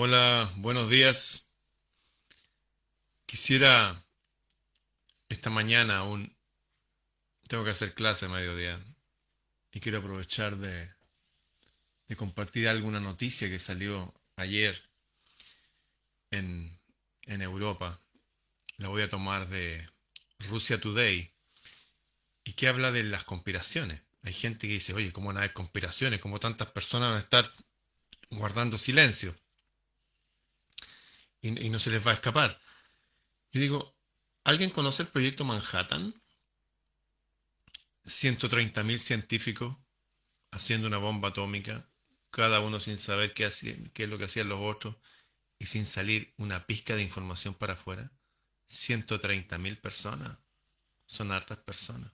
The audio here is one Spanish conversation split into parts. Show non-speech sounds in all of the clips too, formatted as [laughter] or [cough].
Hola, buenos días. Quisiera esta mañana aún tengo que hacer clase a mediodía y quiero aprovechar de, compartir alguna noticia que salió ayer en, en Europa. La voy a tomar de Russia Today y que habla de las conspiraciones. Hay gente que dice, oye, ¿cómo van a haber conspiraciones? ¿Cómo tantas personas van a estar guardando silencio? Y, no se les va a escapar. Yo digo, ¿alguien conoce el proyecto Manhattan? 130.000 científicos haciendo una bomba atómica, cada uno sin saber qué, qué es lo que hacían los otros y sin salir una pizca de información para afuera. 130.000 personas. Son hartas personas.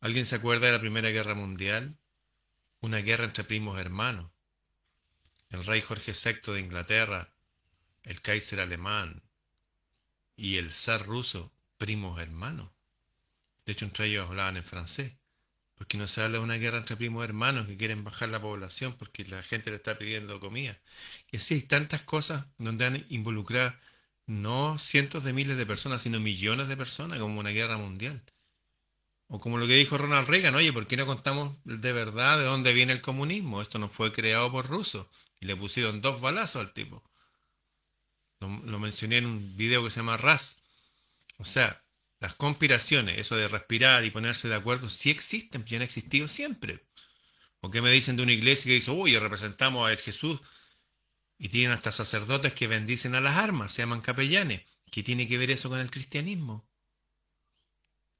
¿Alguien se acuerda de la Primera Guerra Mundial? Una guerra entre primos hermanos. El rey Jorge VI de Inglaterra, el Kaiser alemán y el zar ruso, primos hermanos. De hecho, entre ellos hablaban en francés. Porque no se habla de una guerra entre primos hermanos que quieren bajar la población porque la gente le está pidiendo comida. Y así hay tantas cosas donde han involucrado no cientos de miles de personas, sino millones de personas, como una guerra mundial. O como lo que dijo Ronald Reagan, oye, ¿por qué no contamos de verdad de dónde viene el comunismo? Esto no fue creado por rusos. Y le pusieron dos balazos al tipo. Lo, mencioné en un video que se llama RAS. O sea, las conspiraciones, eso de respirar y ponerse de acuerdo, sí existen, y han existido siempre. ¿O qué me dicen de una iglesia que dice, uy, representamos a Jesús? Y tienen hasta sacerdotes que bendicen a las armas, se llaman capellanes. ¿Qué tiene que ver eso con el cristianismo?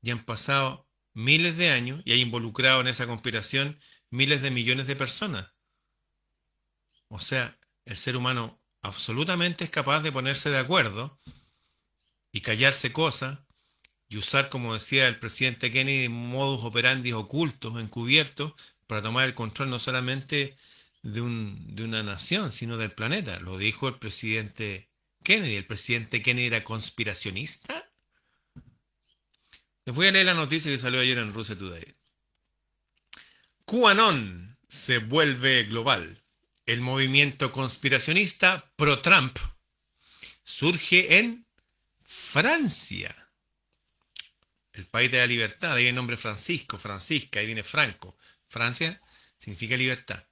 Y han pasado miles de años y hay involucrado en esa conspiración miles de millones de personas. O sea, el ser humano absolutamente es capaz de ponerse de acuerdo y callarse cosas y usar, como decía el presidente Kennedy, modus operandi ocultos, encubiertos, para tomar el control no solamente de, un, de una nación, sino del planeta. Lo dijo el presidente Kennedy. ¿El presidente Kennedy era conspiracionista? Les voy a leer la noticia que salió ayer en Russia Today. QAnon se vuelve global. El movimiento conspiracionista pro-Trump surge en Francia. El país de la libertad, ahí el nombre Francisco, Francisca, ahí viene Franco. Francia significa libertad.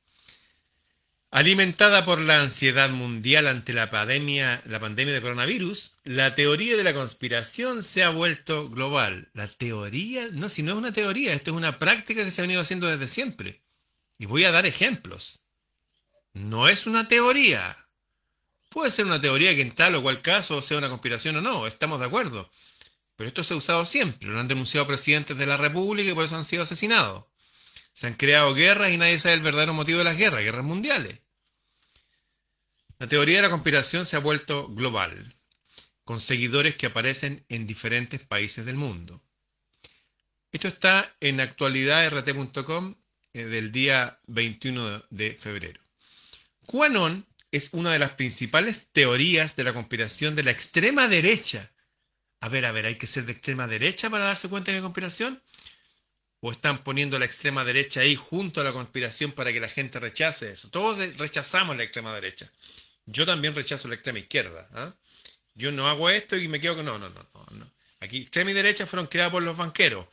Alimentada por la ansiedad mundial ante la pandemia, la pandemia de coronavirus, la teoría de la conspiración se ha vuelto global. La teoría, no, si no es una teoría, esto es una práctica que se ha venido haciendo desde siempre. Y voy a dar ejemplos. No es una teoría. Puede ser una teoría que en tal o cual caso sea una conspiración o no, estamos de acuerdo. Pero esto se ha usado siempre. Lo han denunciado presidentes de la República y por eso han sido asesinados. Se han creado guerras y nadie sabe el verdadero motivo de las guerras, guerras mundiales. La teoría de la conspiración se ha vuelto global, con seguidores que aparecen en diferentes países del mundo. Esto está en actualidadrt.com eh, del día 21 de febrero. QAnon es una de las principales teorías de la conspiración de la extrema derecha. A ver, a ver, ¿hay que ser de extrema derecha para darse cuenta de la conspiración? ¿O están poniendo la extrema derecha ahí junto a la conspiración para que la gente rechace eso? Todos rechazamos la extrema derecha. Yo también rechazo la extrema izquierda. ¿ah? Yo no hago esto y me quedo con... No, no, no, no, no. Aquí extrema y derecha fueron creadas por los banqueros.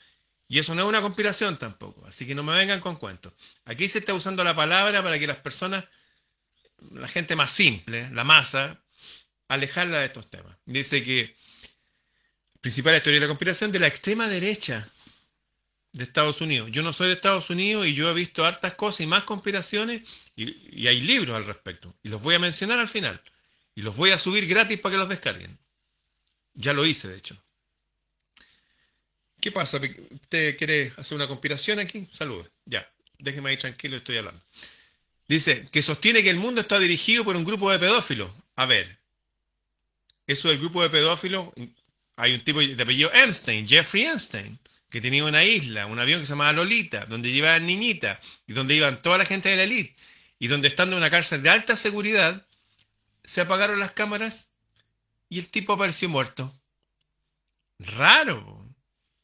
Y eso no es una conspiración tampoco. Así que no me vengan con cuentos. Aquí se está usando la palabra para que las personas, la gente más simple, la masa, alejarla de estos temas. Dice que principal teoría de la conspiración de la extrema derecha de Estados Unidos. Yo no soy de Estados Unidos y yo he visto hartas cosas y más conspiraciones y, y, hay libros al respecto. Y los voy a mencionar al final. Y los voy a subir gratis para que los descarguen. Ya lo hice, de hecho. ¿Qué pasa? ¿Usted quiere hacer una conspiración aquí? Saludos. Ya, déjeme ahí tranquilo, estoy hablando. Dice que sostiene que el mundo está dirigido por un grupo de pedófilos. A ver, eso del grupo de pedófilos, hay un tipo de apellido Einstein, Jeffrey Einstein que tenía una isla, un avión que se llamaba Lolita, donde llevaban niñitas y donde iban toda la gente de la elite, y donde estando en una cárcel de alta seguridad, se apagaron las cámaras y el tipo apareció muerto. Raro.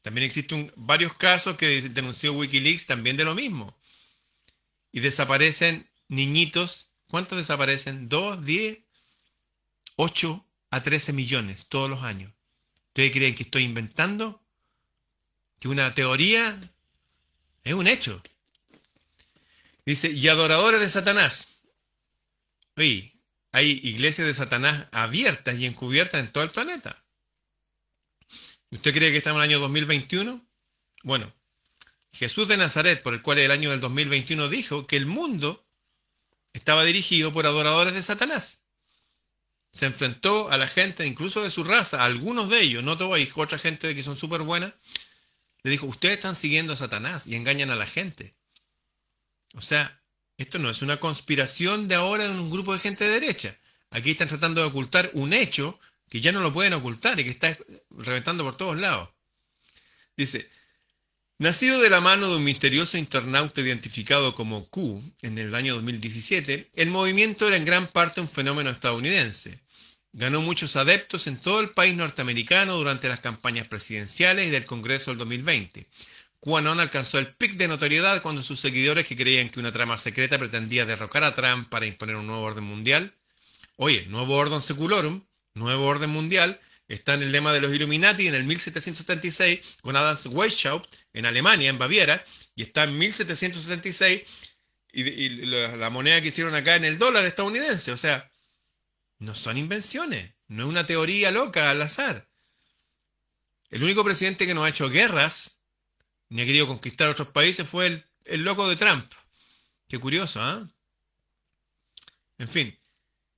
También existen varios casos que denunció Wikileaks también de lo mismo. Y desaparecen niñitos ¿Cuántos desaparecen? ¿2, 10, 8 a 13 millones todos los años? ¿Ustedes creen que estoy inventando? ¿Que una teoría es un hecho? Dice, y adoradores de Satanás. Oye, hay iglesias de Satanás abiertas y encubiertas en todo el planeta. ¿Usted cree que estamos en el año 2021? Bueno, Jesús de Nazaret, por el cual el año del 2021 dijo que el mundo estaba dirigido por adoradores de Satanás. Se enfrentó a la gente, incluso de su raza, algunos de ellos, no todo, hay otra gente que son súper buenas, le dijo, ustedes están siguiendo a Satanás y engañan a la gente. O sea, esto no es una conspiración de ahora en un grupo de gente de derecha. Aquí están tratando de ocultar un hecho que ya no lo pueden ocultar y que está reventando por todos lados. Dice, nacido de la mano de un misterioso internauta identificado como Q en el año 2017, el movimiento era en gran parte un fenómeno estadounidense. Ganó muchos adeptos en todo el país norteamericano durante las campañas presidenciales y del Congreso del 2020. QAnon alcanzó el pic de notoriedad cuando sus seguidores que creían que una trama secreta pretendía derrocar a Trump para imponer un nuevo orden mundial. Oye, nuevo orden seculorum, nuevo orden mundial, está en el lema de los Illuminati en el 1776 con Adam Weishaupt en Alemania, en Baviera, y está en 1776 y, la, moneda que hicieron acá en el dólar estadounidense. O sea, no son invenciones, no es una teoría loca al azar. El único presidente que no ha hecho guerras ni ha querido conquistar otros países fue el, el loco de Trump. Qué curioso, ¿ah? En fin.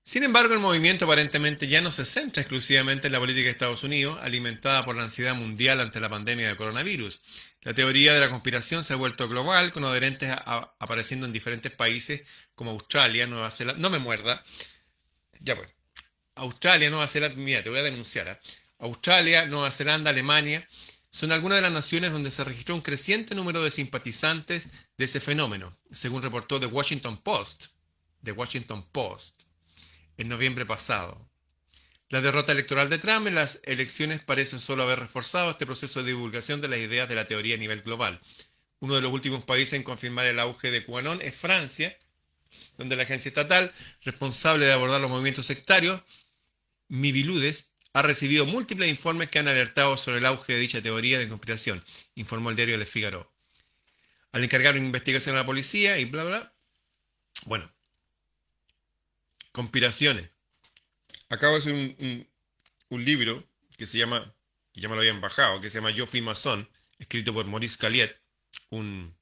Sin embargo, el movimiento aparentemente ya no se centra exclusivamente en la política de Estados Unidos, alimentada por la ansiedad mundial ante la pandemia de coronavirus. La teoría de la conspiración se ha vuelto global, con adherentes apareciendo en diferentes países como Australia, Nueva Zelanda. No me muerda. Ya pues. Australia, Nueva Zelanda. Mira, te voy a denunciar. ¿ah? Australia, Nueva Zelanda, Alemania son algunas de las naciones donde se registró un creciente número de simpatizantes de ese fenómeno, según reportó The Washington Post, The Washington Post, en noviembre pasado. La derrota electoral de Trump en las elecciones parece solo haber reforzado este proceso de divulgación de las ideas de la teoría a nivel global. Uno de los últimos países en confirmar el auge de QAnon es Francia, donde la agencia estatal responsable de abordar los movimientos sectarios, Miviludes, ha recibido múltiples informes que han alertado sobre el auge de dicha teoría de conspiración, informó el diario Le Figaro. Al encargar una investigación a la policía y bla, bla. Bueno, conspiraciones. Acabo de hacer un, libro que se llama, que ya me lo habían bajado, que se llama Yo fui masón, escrito por Maurice Caliet, un...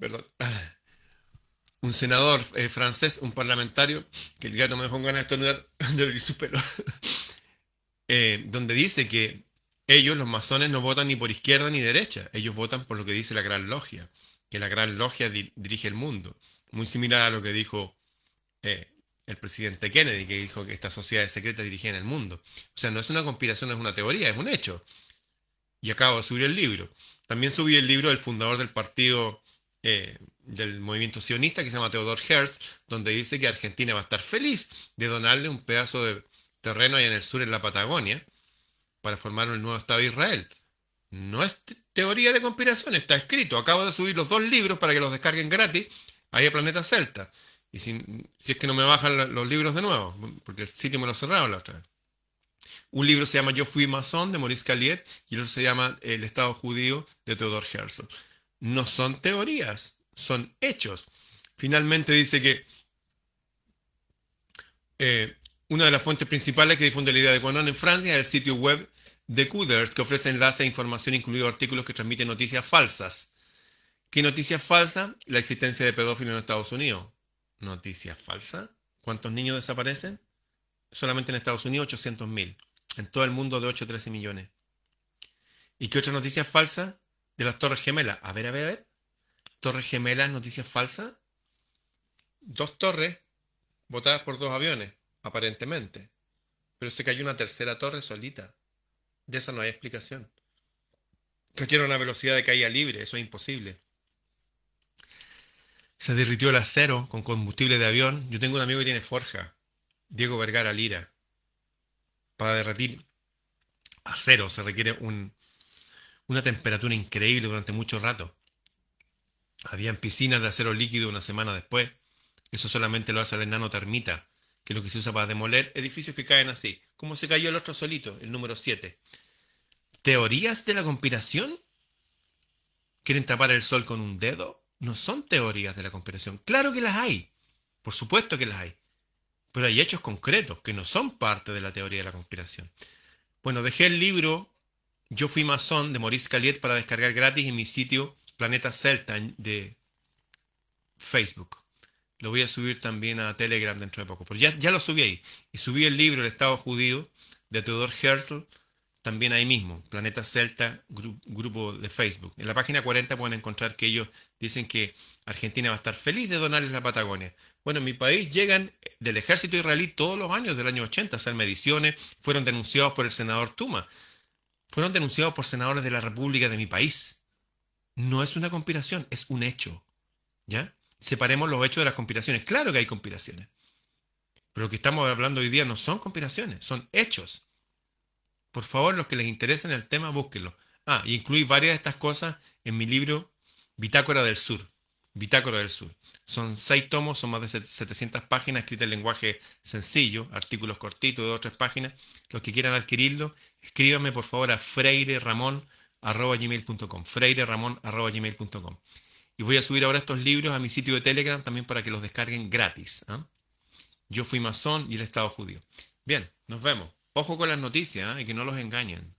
Perdón [clears throat] un senador eh, francés, un parlamentario, que el gato me dejó ganas de estornudar [laughs] de su pelo, [laughs] eh, donde dice que ellos, los masones, no votan ni por izquierda ni derecha, ellos votan por lo que dice la Gran Logia, que la Gran Logia dirige el mundo, muy similar a lo que dijo eh, el presidente Kennedy, que dijo que estas sociedades secretas dirigían el mundo. O sea, no es una conspiración, no es una teoría, es un hecho. Y acabo de subir el libro. También subí el libro del fundador del partido del movimiento sionista que se llama Theodor Herz, donde dice que Argentina va a estar feliz de donarle un pedazo de terreno ahí en el sur, en la Patagonia, para formar un nuevo Estado de Israel. No es teoría de conspiración, está escrito. Acabo de subir los dos libros para que los descarguen gratis ahí a Planeta Celta. Y si, es que no me bajan los libros de nuevo, porque el sitio me lo cerraron la otra vez. Un libro se llama Yo fui masón de Maurice Caliet y el otro se llama El Estado judío de Theodor Herzl. No son teorías, son hechos. Finalmente dice que eh, una de las fuentes principales que difunde la idea de Quanon en Francia es el sitio web de Couders, que ofrece enlaces e información, incluidos artículos que transmiten noticias falsas. ¿Qué noticia falsa? La existencia de pedófilos en Estados Unidos. ¿Noticia falsa? ¿Cuántos niños desaparecen? Solamente en Estados Unidos 800.000. En todo el mundo de 8 a 13 millones. ¿Y qué otra noticia falsa? De las Torres Gemelas. A ver, a ver, a ver. Torres Gemelas, noticias falsas. Dos torres botadas por dos aviones, aparentemente. Pero se cayó una tercera torre solita. De esa no hay explicación. Cayeron a una velocidad de caída libre, eso es imposible. Se derritió el acero con combustible de avión. Yo tengo un amigo que tiene forja, Diego Vergara Lira. Para derretir acero se requiere una temperatura increíble durante mucho rato. Habían piscinas de acero líquido una semana después. Eso solamente lo hace el enano termita, que es lo que se usa para demoler edificios que caen así. Como se cayó el otro solito, el número 7. ¿Teorías de la conspiración? ¿Quieren tapar el sol con un dedo? No son teorías de la conspiración. Claro que las hay. Por supuesto que las hay. Pero hay hechos concretos que no son parte de la teoría de la conspiración. Bueno, dejé el libro Yo fui masón de Maurice Caliet para descargar gratis en mi sitio Planeta Celta de Facebook. Lo voy a subir también a Telegram dentro de poco. Pero ya, ya lo subí ahí. Y subí el libro El Estado Judío de Theodor Herzl también ahí mismo, Planeta Celta, grupo de Facebook. En la página 40 pueden encontrar que ellos dicen que Argentina va a estar feliz de donarles la Patagonia. Bueno, en mi país llegan del ejército israelí todos los años del año 80 a hacer mediciones, fueron denunciados por el senador Tuma, fueron denunciados por senadores de la República de mi país. No es una conspiración, es un hecho. ¿Ya? Separemos los hechos de las conspiraciones. Claro que hay conspiraciones. Pero lo que estamos hablando hoy día no son conspiraciones, son hechos. Por favor, los que les interesen el tema, búsquenlo. Ah, y incluí varias de estas cosas en mi libro Bitácora del Sur. Bitácora del Sur. Son seis tomos, son más de 700 páginas escritas en lenguaje sencillo, artículos cortitos de dos o tres páginas. Los que quieran adquirirlo, escríbanme por favor a freireramon.gmail.com freireramon.gmail.com Y voy a subir ahora estos libros a mi sitio de Telegram también para que los descarguen gratis. ¿ah? Yo fui masón y el Estado judío. Bien, nos vemos. Ojo con las noticias ¿eh? y que no los engañen.